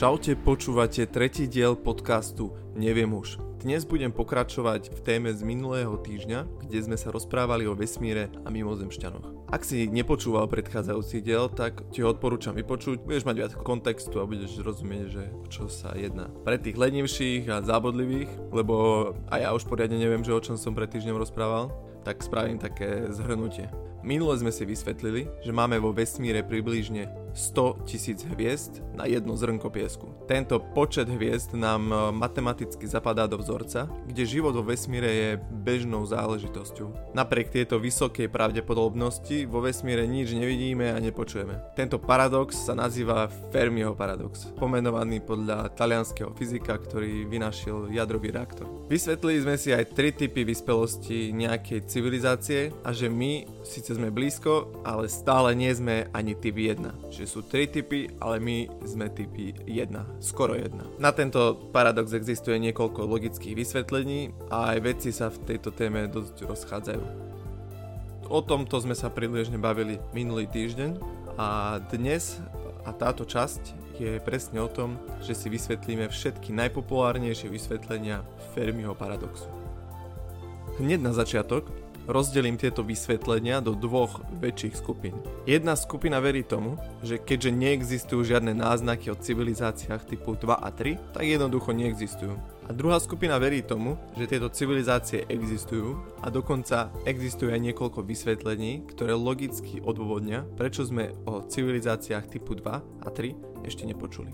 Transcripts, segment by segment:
Čaute, počúvate tretí diel podcastu Neviem už. Dnes budem pokračovať v téme z minulého týždňa, kde sme sa rozprávali o vesmíre a mimozemšťanoch. Ak si nepočúval predchádzajúci diel, tak ti ho odporúčam vypočuť, budeš mať viac kontextu a budeš rozumieť, že čo sa jedná. Pre tých lenivších a zábodlivých, lebo aj ja už poriadne neviem, že o čom som pred týždňom rozprával, tak spravím také zhrnutie. Minule sme si vysvetlili, že máme vo vesmíre približne 100 tisíc hviezd na jedno zrnko piesku. Tento počet hviezd nám e, matematicky zapadá do vzorca, kde život vo vesmíre je bežnou záležitosťou. Napriek tieto vysokej pravdepodobnosti vo vesmíre nič nevidíme a nepočujeme. Tento paradox sa nazýva Fermiho paradox, pomenovaný podľa talianského fyzika, ktorý vynašiel jadrový reaktor. Vysvetlili sme si aj tri typy vyspelosti nejakej civilizácie a že my síce sme blízko, ale stále nie sme ani typ 1. Čiže sú tri typy, ale my sme typy 1, skoro 1. Na tento paradox existuje niekoľko logických vysvetlení a aj veci sa v tejto téme dosť rozchádzajú. O tomto sme sa prílišne bavili minulý týždeň a dnes a táto časť je presne o tom, že si vysvetlíme všetky najpopulárnejšie vysvetlenia Fermiho paradoxu. Hneď na začiatok rozdelím tieto vysvetlenia do dvoch väčších skupín. Jedna skupina verí tomu, že keďže neexistujú žiadne náznaky o civilizáciách typu 2 a 3, tak jednoducho neexistujú. A druhá skupina verí tomu, že tieto civilizácie existujú a dokonca existuje aj niekoľko vysvetlení, ktoré logicky odôvodnia, prečo sme o civilizáciách typu 2 a 3 ešte nepočuli.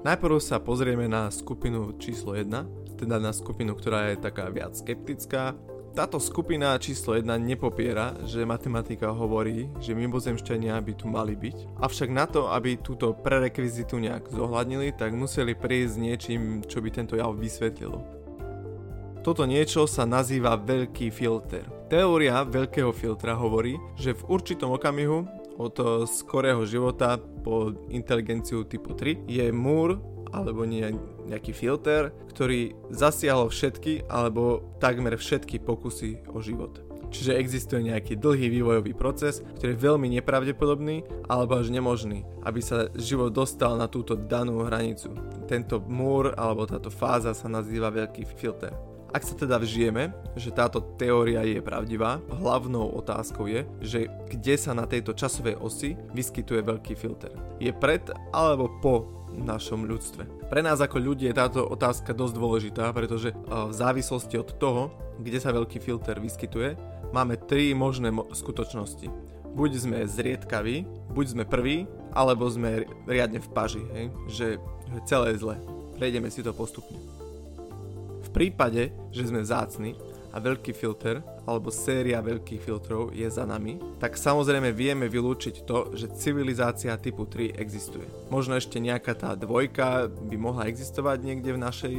Najprv sa pozrieme na skupinu číslo 1, teda na skupinu, ktorá je taká viac skeptická táto skupina číslo 1 nepopiera, že matematika hovorí, že mimozemšťania by tu mali byť, avšak na to, aby túto prerekvizitu nejak zohľadnili, tak museli prejsť niečím, čo by tento jav vysvetlilo. Toto niečo sa nazýva veľký filter. Teória veľkého filtra hovorí, že v určitom okamihu od skorého života po inteligenciu typu 3 je múr alebo nie, nejaký filter, ktorý zasiahol všetky alebo takmer všetky pokusy o život. Čiže existuje nejaký dlhý vývojový proces, ktorý je veľmi nepravdepodobný alebo až nemožný, aby sa život dostal na túto danú hranicu. Tento múr alebo táto fáza sa nazýva veľký filter. Ak sa teda vžijeme, že táto teória je pravdivá, hlavnou otázkou je, že kde sa na tejto časovej osi vyskytuje veľký filter. Je pred alebo po našom ľudstve. Pre nás ako ľudí je táto otázka dosť dôležitá, pretože v závislosti od toho, kde sa veľký filter vyskytuje, máme tri možné mo- skutočnosti. Buď sme zriedkaví, buď sme prví, alebo sme riadne v paži, hej? že celé je zle. Prejdeme si to postupne. V prípade, že sme vzácni, a veľký filter alebo séria veľkých filtrov je za nami, tak samozrejme vieme vylúčiť to, že civilizácia typu 3 existuje. Možno ešte nejaká tá dvojka by mohla existovať niekde v našej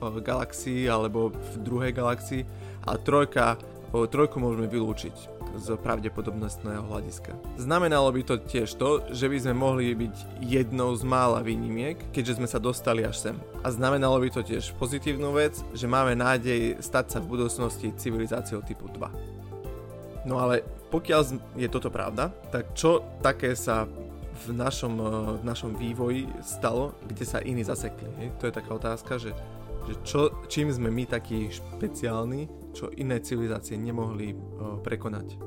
galaxii alebo v druhej galaxii, ale trojka, trojku môžeme vylúčiť z pravdepodobnostného hľadiska. Znamenalo by to tiež to, že by sme mohli byť jednou z mála výnimiek, keďže sme sa dostali až sem. A znamenalo by to tiež pozitívnu vec, že máme nádej stať sa v budúcnosti civilizáciou typu 2. No ale pokiaľ je toto pravda, tak čo také sa v našom, eh, v našom vývoji stalo, kde sa iní zasekli? To je taká otázka, že, že čo, čím sme my takí špeciálni, čo iné civilizácie nemohli uh, prekonať.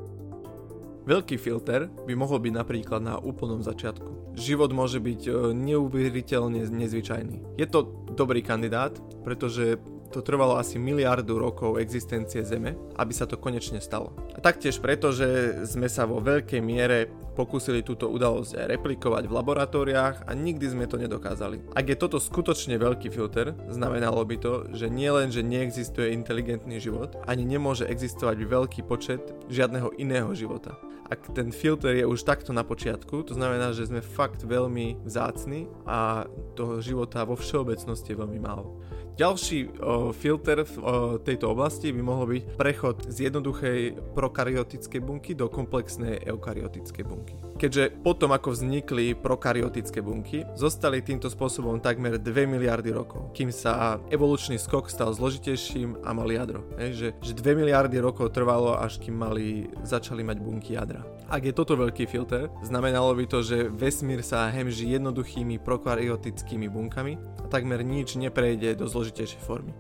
Veľký filter by mohol byť napríklad na úplnom začiatku. Život môže byť uh, neuveriteľne nezvyčajný. Je to dobrý kandidát, pretože to trvalo asi miliardu rokov existencie Zeme, aby sa to konečne stalo. A taktiež preto, že sme sa vo veľkej miere pokúsili túto udalosť replikovať v laboratóriách a nikdy sme to nedokázali. Ak je toto skutočne veľký filter, znamenalo by to, že nielen, že neexistuje inteligentný život, ani nemôže existovať veľký počet žiadneho iného života. Ak ten filter je už takto na počiatku, to znamená, že sme fakt veľmi vzácni a toho života vo všeobecnosti je veľmi málo. Ďalší o, filter v o, tejto oblasti by mohol byť prechod z jednoduchej prokaryotickej bunky do komplexnej eukaryotickej bunky. Keďže potom ako vznikli prokaryotické bunky, zostali týmto spôsobom takmer 2 miliardy rokov, kým sa evolučný skok stal zložitejším a mali jadro. Je, že, že 2 miliardy rokov trvalo, až kým mali, začali mať bunky jadra. Filtra. Ak je toto veľký filter, znamenalo by to, že vesmír sa hemží jednoduchými prokaryotickými bunkami a takmer nič neprejde do zložitejšej formy.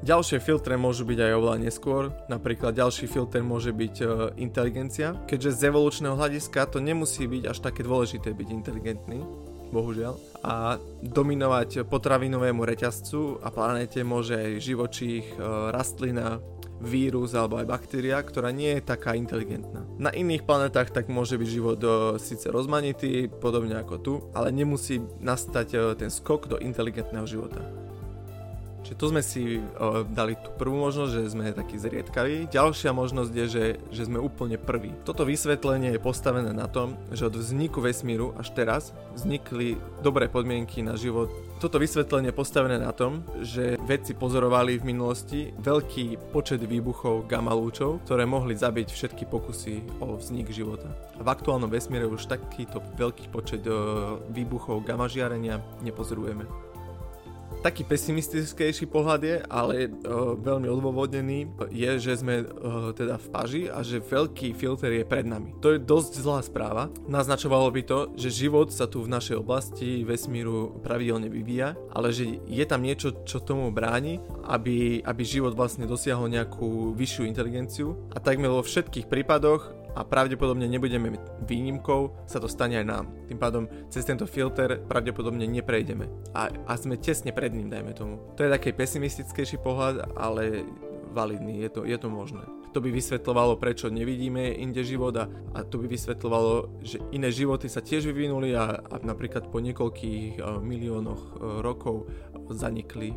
Ďalšie filtre môžu byť aj oveľa neskôr, napríklad ďalší filter môže byť e, inteligencia, keďže z evolučného hľadiska to nemusí byť až také dôležité byť inteligentný, bohužiaľ. A dominovať potravinovému reťazcu a planéte môže aj živočích, e, rastlina, vírus alebo aj baktéria, ktorá nie je taká inteligentná. Na iných planetách tak môže byť život uh, síce rozmanitý, podobne ako tu, ale nemusí nastať uh, ten skok do inteligentného života. Čiže to sme si o, dali tú prvú možnosť, že sme takí zriedkaví. Ďalšia možnosť je, že, že sme úplne prví. Toto vysvetlenie je postavené na tom, že od vzniku vesmíru až teraz vznikli dobré podmienky na život. Toto vysvetlenie je postavené na tom, že vedci pozorovali v minulosti veľký počet výbuchov gamma lúčov, ktoré mohli zabiť všetky pokusy o vznik života. A v aktuálnom vesmíre už takýto veľký počet výbuchov gamma žiarenia nepozorujeme. Taký pesimistickejší pohľad je, ale uh, veľmi odôvodnený, je, že sme uh, teda v paži a že veľký filter je pred nami. To je dosť zlá správa. Naznačovalo by to, že život sa tu v našej oblasti vesmíru pravidelne vyvíja, ale že je tam niečo, čo tomu bráni, aby, aby život vlastne dosiahol nejakú vyššiu inteligenciu. A takmer vo všetkých prípadoch a pravdepodobne nebudeme výnimkou, sa to stane aj nám. Tým pádom cez tento filter pravdepodobne neprejdeme. A, a sme tesne pred ním, dajme tomu. To je taký pesimistickejší pohľad, ale validný, je to, je to možné. To by vysvetľovalo, prečo nevidíme inde život a, a to by vysvetľovalo, že iné životy sa tiež vyvinuli a, a napríklad po niekoľkých uh, miliónoch uh, rokov zanikli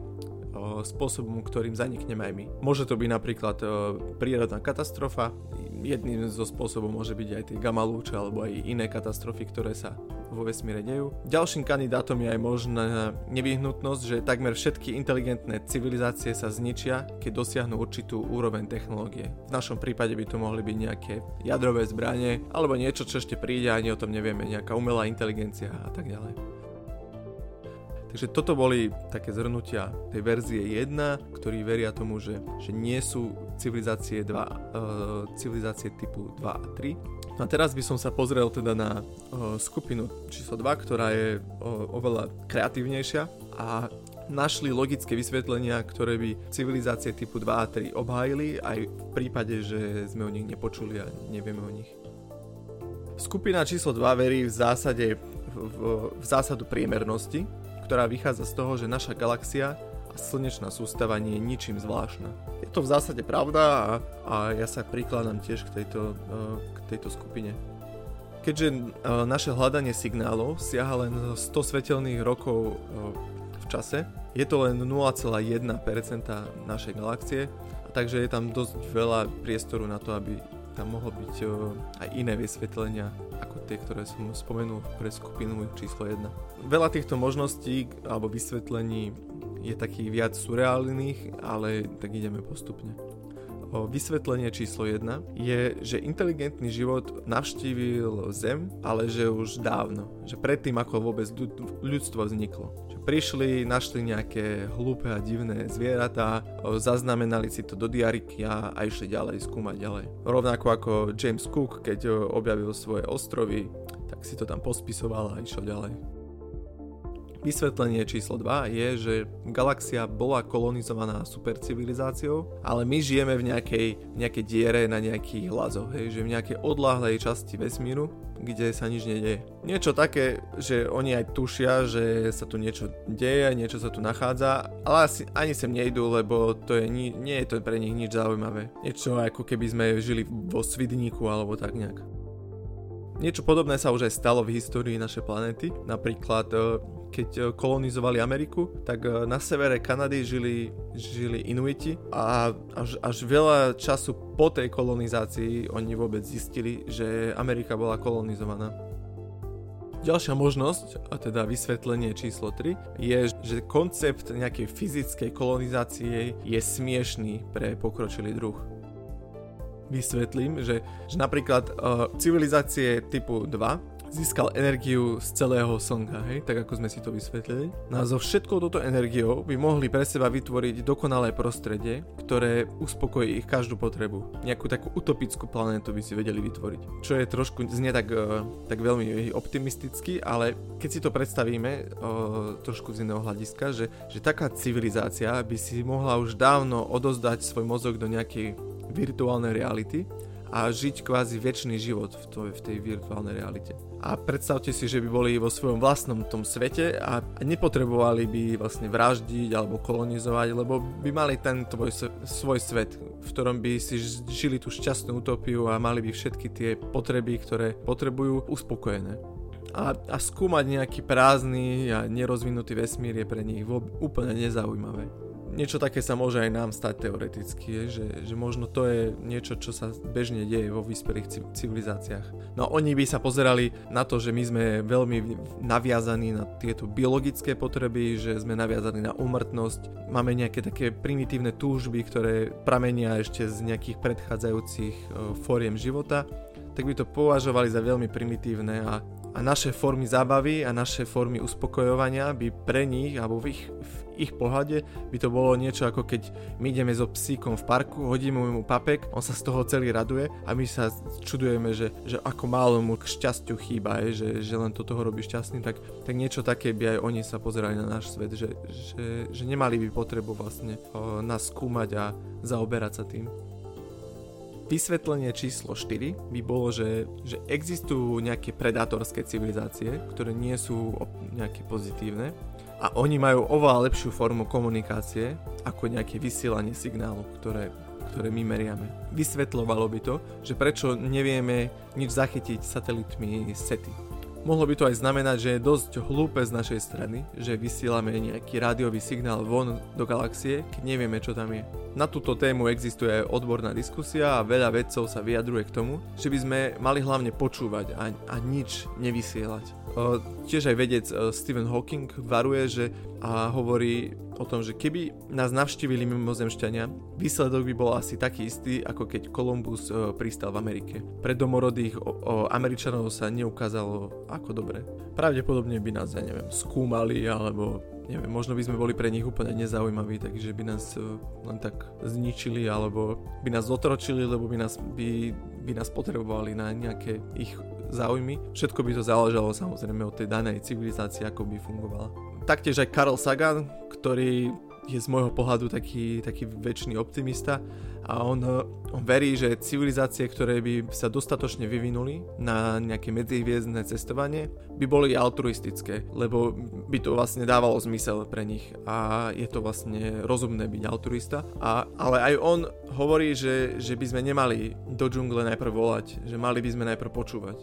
spôsobom, ktorým zanikneme aj my. Môže to byť napríklad prírodná katastrofa, jedným zo spôsobov môže byť aj tie gamma alebo aj iné katastrofy, ktoré sa vo vesmíre dejú. Ďalším kandidátom je aj možná nevyhnutnosť, že takmer všetky inteligentné civilizácie sa zničia, keď dosiahnu určitú úroveň technológie. V našom prípade by to mohli byť nejaké jadrové zbranie alebo niečo, čo ešte príde, ani o tom nevieme, nejaká umelá inteligencia a tak ďalej. Takže toto boli také zhrnutia tej verzie 1, ktorí veria tomu, že, že nie sú civilizácie, 2, uh, e, civilizácie typu 2 a 3. No a teraz by som sa pozrel teda na uh, skupinu číslo 2, ktorá je uh, oveľa kreatívnejšia a našli logické vysvetlenia, ktoré by civilizácie typu 2 a 3 obhájili, aj v prípade, že sme o nich nepočuli a nevieme o nich. Skupina číslo 2 verí v zásade v, v zásadu priemernosti, ktorá vychádza z toho, že naša galaxia a slnečná sústava nie je ničím zvláštna. Je to v zásade pravda a, a ja sa prikladám tiež k tejto, e, k tejto skupine. Keďže e, naše hľadanie signálov siaha len 100 svetelných rokov e, v čase, je to len 0,1% našej galaxie, takže je tam dosť veľa priestoru na to, aby tam mohlo byť aj iné vysvetlenia ako tie, ktoré som spomenul pre skupinu číslo 1. Veľa týchto možností alebo vysvetlení je takých viac surreálnych, ale tak ideme postupne. Vysvetlenie číslo 1 je, že inteligentný život navštívil Zem, ale že už dávno, že predtým ako vôbec ľudstvo vzniklo prišli, našli nejaké hlúpe a divné zvieratá, zaznamenali si to do diariky a, a išli ďalej, skúmať ďalej. Rovnako ako James Cook, keď objavil svoje ostrovy, tak si to tam pospisoval a išiel ďalej. Vysvetlenie číslo 2 je, že galaxia bola kolonizovaná supercivilizáciou, ale my žijeme v nejakej, nejakej diere na nejakých hlazoch, hej, že v nejakej odláhlej časti vesmíru, kde sa nič nedieje. Niečo také, že oni aj tušia, že sa tu niečo deje, niečo sa tu nachádza, ale asi ani sem nejdú, lebo to je, nie, je to pre nich nič zaujímavé. Niečo ako keby sme žili vo Svidníku alebo tak nejak. Niečo podobné sa už aj stalo v histórii našej planéty. Napríklad, e, keď e, kolonizovali Ameriku, tak e, na severe Kanady žili, žili Inuiti a až, až veľa času po tej kolonizácii oni vôbec zistili, že Amerika bola kolonizovaná. Ďalšia možnosť, a teda vysvetlenie číslo 3, je, že koncept nejakej fyzickej kolonizácie je smiešný pre pokročilý druh vysvetlím, že, že napríklad uh, civilizácie typu 2 získal energiu z celého slnka, hej, tak ako sme si to vysvetlili. No a so všetkou touto energiou by mohli pre seba vytvoriť dokonalé prostredie, ktoré uspokojí ich každú potrebu. Nejakú takú utopickú planétu by si vedeli vytvoriť. Čo je trošku, znie tak, e, tak veľmi optimisticky, ale keď si to predstavíme o, e, trošku z iného hľadiska, že, že taká civilizácia by si mohla už dávno odozdať svoj mozog do nejakej virtuálnej reality a žiť kvázi väčší život v, to, v tej virtuálnej realite. A predstavte si, že by boli vo svojom vlastnom tom svete a, nepotrebovali by vlastne vraždiť alebo kolonizovať, lebo by mali ten tvoj, svoj svet, v ktorom by si žili tú šťastnú utopiu a mali by všetky tie potreby, ktoré potrebujú, uspokojené. A, a skúmať nejaký prázdny a nerozvinutý vesmír je pre nich úplne nezaujímavé niečo také sa môže aj nám stať teoreticky, že, že možno to je niečo, čo sa bežne deje vo vyspelých civilizáciách. No oni by sa pozerali na to, že my sme veľmi naviazaní na tieto biologické potreby, že sme naviazaní na umrtnosť, máme nejaké také primitívne túžby, ktoré pramenia ešte z nejakých predchádzajúcich e, fóriem života, tak by to považovali za veľmi primitívne a a naše formy zábavy a naše formy uspokojovania by pre nich, alebo v ich, v ich pohľade by to bolo niečo ako keď my ideme so psíkom v parku, hodíme mu papek, on sa z toho celý raduje a my sa čudujeme, že, že ako málo mu k šťastiu chýba, je, že, že len to toho robí šťastný, tak, tak niečo také by aj oni sa pozerali na náš svet, že, že, že nemali by potrebu vlastne o, nás skúmať a zaoberať sa tým. Vysvetlenie číslo 4 by bolo, že, že existujú nejaké predátorské civilizácie, ktoré nie sú nejaké pozitívne a oni majú oveľa lepšiu formu komunikácie ako nejaké vysielanie signálu, ktoré, ktoré my meriame. Vysvetľovalo by to, že prečo nevieme nič zachytiť satelitmi SETI, Mohlo by to aj znamenať, že je dosť hlúpe z našej strany, že vysielame nejaký rádiový signál von do galaxie, keď nevieme, čo tam je. Na túto tému existuje aj odborná diskusia a veľa vedcov sa vyjadruje k tomu, že by sme mali hlavne počúvať a, a nič nevysielať. Tiež aj vedec Stephen Hawking varuje, že a hovorí o tom, že keby nás navštívili mimozemšťania, výsledok by bol asi taký istý, ako keď Columbus pristal v Amerike. Pre domorodých o, o Američanov sa neukázalo ako dobre. Pravdepodobne by nás, ja neviem, skúmali alebo neviem, možno by sme boli pre nich úplne nezaujímaví, takže by nás len tak zničili alebo by nás zotročili, lebo by nás, by, by nás potrebovali na nejaké ich záujmy. Všetko by to záležalo samozrejme od tej danej civilizácie, ako by fungovala. Taktiež aj Carl Sagan, ktorý je z môjho pohľadu taký, taký väčší optimista a on, on verí, že civilizácie, ktoré by sa dostatočne vyvinuli na nejaké medzihviezdne cestovanie, by boli altruistické, lebo by to vlastne dávalo zmysel pre nich a je to vlastne rozumné byť altruista. A, ale aj on hovorí, že, že by sme nemali do džungle najprv volať, že mali by sme najprv počúvať.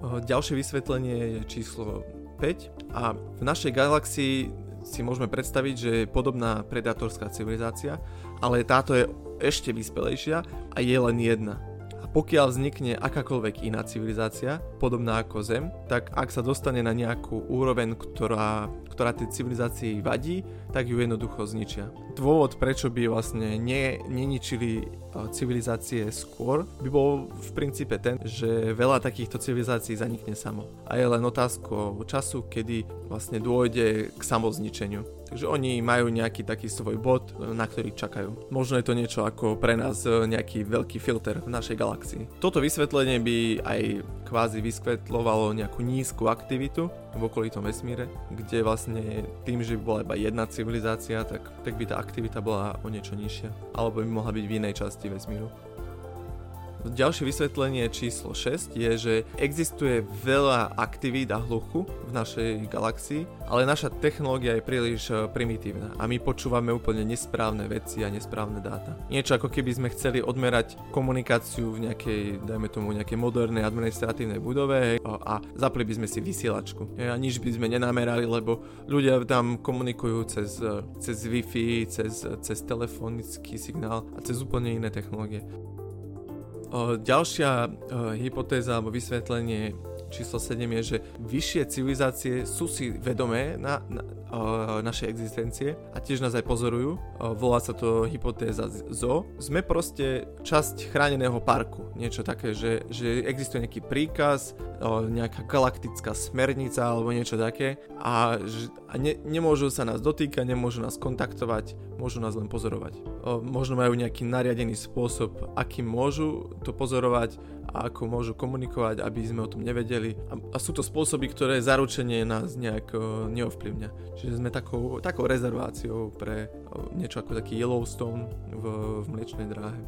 Ďalšie vysvetlenie je číslo 5 a v našej galaxii si môžeme predstaviť, že je podobná predátorská civilizácia, ale táto je ešte vyspelejšia a je len jedna. Pokiaľ vznikne akákoľvek iná civilizácia, podobná ako Zem, tak ak sa dostane na nejakú úroveň, ktorá, ktorá tej civilizácii vadí, tak ju jednoducho zničia. Dôvod, prečo by vlastne ne, neničili civilizácie skôr, by bol v princípe ten, že veľa takýchto civilizácií zanikne samo. A je len otázkou času, kedy vlastne dôjde k samozničeniu. Takže oni majú nejaký taký svoj bod, na ktorý čakajú. Možno je to niečo ako pre nás nejaký veľký filter v našej galaxii. Toto vysvetlenie by aj kvázi vysvetľovalo nejakú nízku aktivitu v okolitom vesmíre, kde vlastne tým, že by bola iba jedna civilizácia, tak, tak by tá aktivita bola o niečo nižšia. Alebo by mohla byť v inej časti vesmíru. Ďalšie vysvetlenie číslo 6 je, že existuje veľa aktivít a hluchu v našej galaxii, ale naša technológia je príliš e, primitívna a my počúvame úplne nesprávne veci a nesprávne dáta. Niečo ako keby sme chceli odmerať komunikáciu v nejakej, dajme tomu, nejakej modernej administratívnej budove a zapli by sme si vysielačku. A nič by sme nenamerali, lebo ľudia tam komunikujú cez, e, cez Wi-Fi, cez, cez telefonický signál a cez úplne iné technológie. Ďalšia hypotéza alebo vysvetlenie číslo 7 je, že vyššie civilizácie sú si vedomé na, na našej existencie a tiež nás aj pozorujú. Volá sa to hypotéza ZO. Sme proste časť chráneného parku. Niečo také, že, že existuje nejaký príkaz, nejaká galaktická smernica alebo niečo také a, a ne, nemôžu sa nás dotýkať, nemôžu nás kontaktovať, môžu nás len pozorovať. Možno majú nejaký nariadený spôsob, akým môžu to pozorovať a ako môžu komunikovať, aby sme o tom nevedeli. A, a sú to spôsoby, ktoré zaručenie nás nejak uh, neovplyvňa. Čiže sme takou, takou rezerváciou pre uh, niečo ako taký Yellowstone v, v mliečnej dráhe.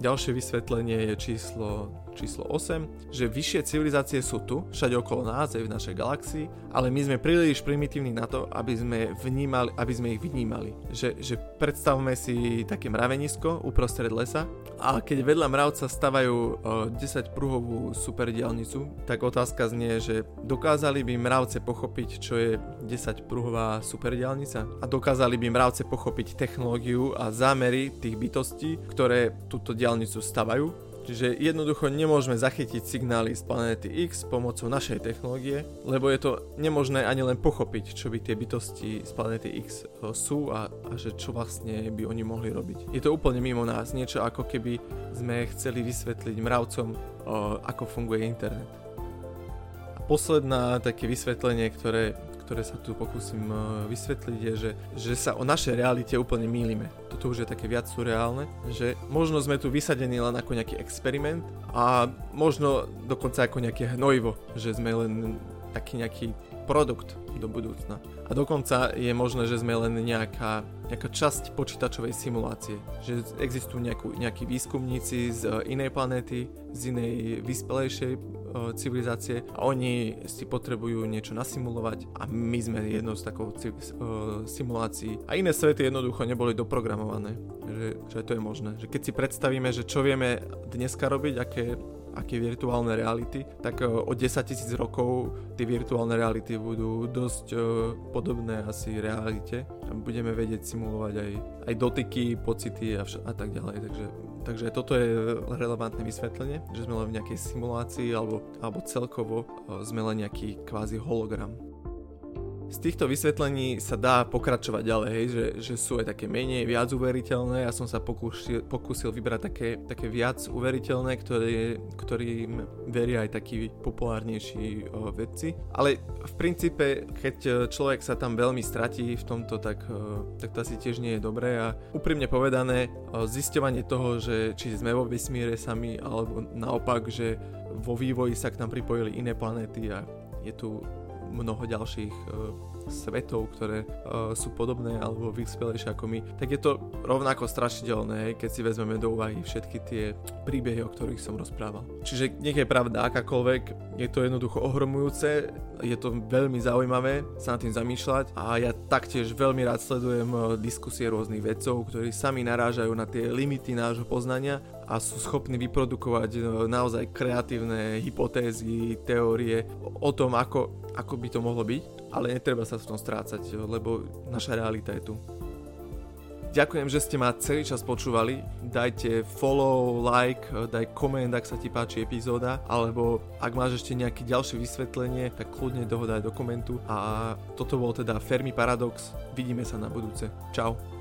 Ďalšie vysvetlenie je číslo číslo 8, že vyššie civilizácie sú tu, všade okolo nás, aj v našej galaxii, ale my sme príliš primitívni na to, aby sme, vnímali, aby sme ich vnímali. Že, že predstavme si také mravenisko uprostred lesa a keď vedľa mravca stavajú 10 pruhovú superdialnicu, tak otázka znie, že dokázali by mravce pochopiť, čo je 10 pruhová superdialnica a dokázali by mravce pochopiť technológiu a zámery tých bytostí, ktoré túto diálnicu stavajú Čiže jednoducho nemôžeme zachytiť signály z planéty X pomocou našej technológie, lebo je to nemožné ani len pochopiť, čo by tie bytosti z planéty X e, sú a, a že čo vlastne by oni mohli robiť. Je to úplne mimo nás, niečo ako keby sme chceli vysvetliť mravcom, e, ako funguje internet. A posledná také vysvetlenie, ktoré ktoré sa tu pokúsim e, vysvetliť, je, že, že sa o našej realite úplne mýlime. Toto už je také viac surreálne, že možno sme tu vysadení len ako nejaký experiment a možno dokonca ako nejaké hnojivo, že sme len taký nejaký produkt do budúcna. A dokonca je možné, že sme len nejaká, nejaká časť počítačovej simulácie. Že existujú nejakú, nejakí výskumníci z inej planéty, z inej vyspelejšej civilizácie a oni si potrebujú niečo nasimulovať a my sme jednou z takou uh, simulácií. A iné svety jednoducho neboli doprogramované. Že, že to je možné. Že keď si predstavíme, že čo vieme dneska robiť, aké aké virtuálne reality, tak e, o 10 tisíc rokov tie virtuálne reality budú dosť uh, podobné asi realite budeme vedieť simulovať aj, aj dotyky, pocity a, vš- a tak ďalej. Takže, takže toto je relevantné vysvetlenie, že sme len v nejakej simulácii alebo, alebo celkovo uh, sme len nejaký kvázi hologram. Z týchto vysvetlení sa dá pokračovať ďalej, hej, že, že sú aj také menej, viac uveriteľné. Ja som sa pokúsil, pokúsil vybrať také, také viac uveriteľné, ktoré, ktorým veria aj takí populárnejší o, vedci. Ale v princípe, keď človek sa tam veľmi stratí v tomto, tak, o, tak to asi tiež nie je dobré. A úprimne povedané, o, zisťovanie toho, že či sme vo vesmíre sami, alebo naopak, že vo vývoji sa k nám pripojili iné planéty a je tu mnoho ďalších uh, svetov, ktoré uh, sú podobné alebo vyspelejšie ako my, tak je to rovnako strašidelné, keď si vezmeme do úvahy všetky tie príbehy, o ktorých som rozprával. Čiže nech je pravda akákoľvek, je to jednoducho ohromujúce, je to veľmi zaujímavé sa nad tým zamýšľať a ja taktiež veľmi rád sledujem e, diskusie rôznych vedcov, ktorí sami narážajú na tie limity nášho poznania a sú schopní vyprodukovať naozaj kreatívne hypotézy, teórie o tom, ako ako by to mohlo byť, ale netreba sa v tom strácať, lebo naša realita je tu. Ďakujem, že ste ma celý čas počúvali. Dajte follow, like, daj koment, ak sa ti páči epizóda, alebo ak máš ešte nejaké ďalšie vysvetlenie, tak kľudne dohodaj do komentu. A toto bol teda Fermi Paradox. Vidíme sa na budúce. Čau.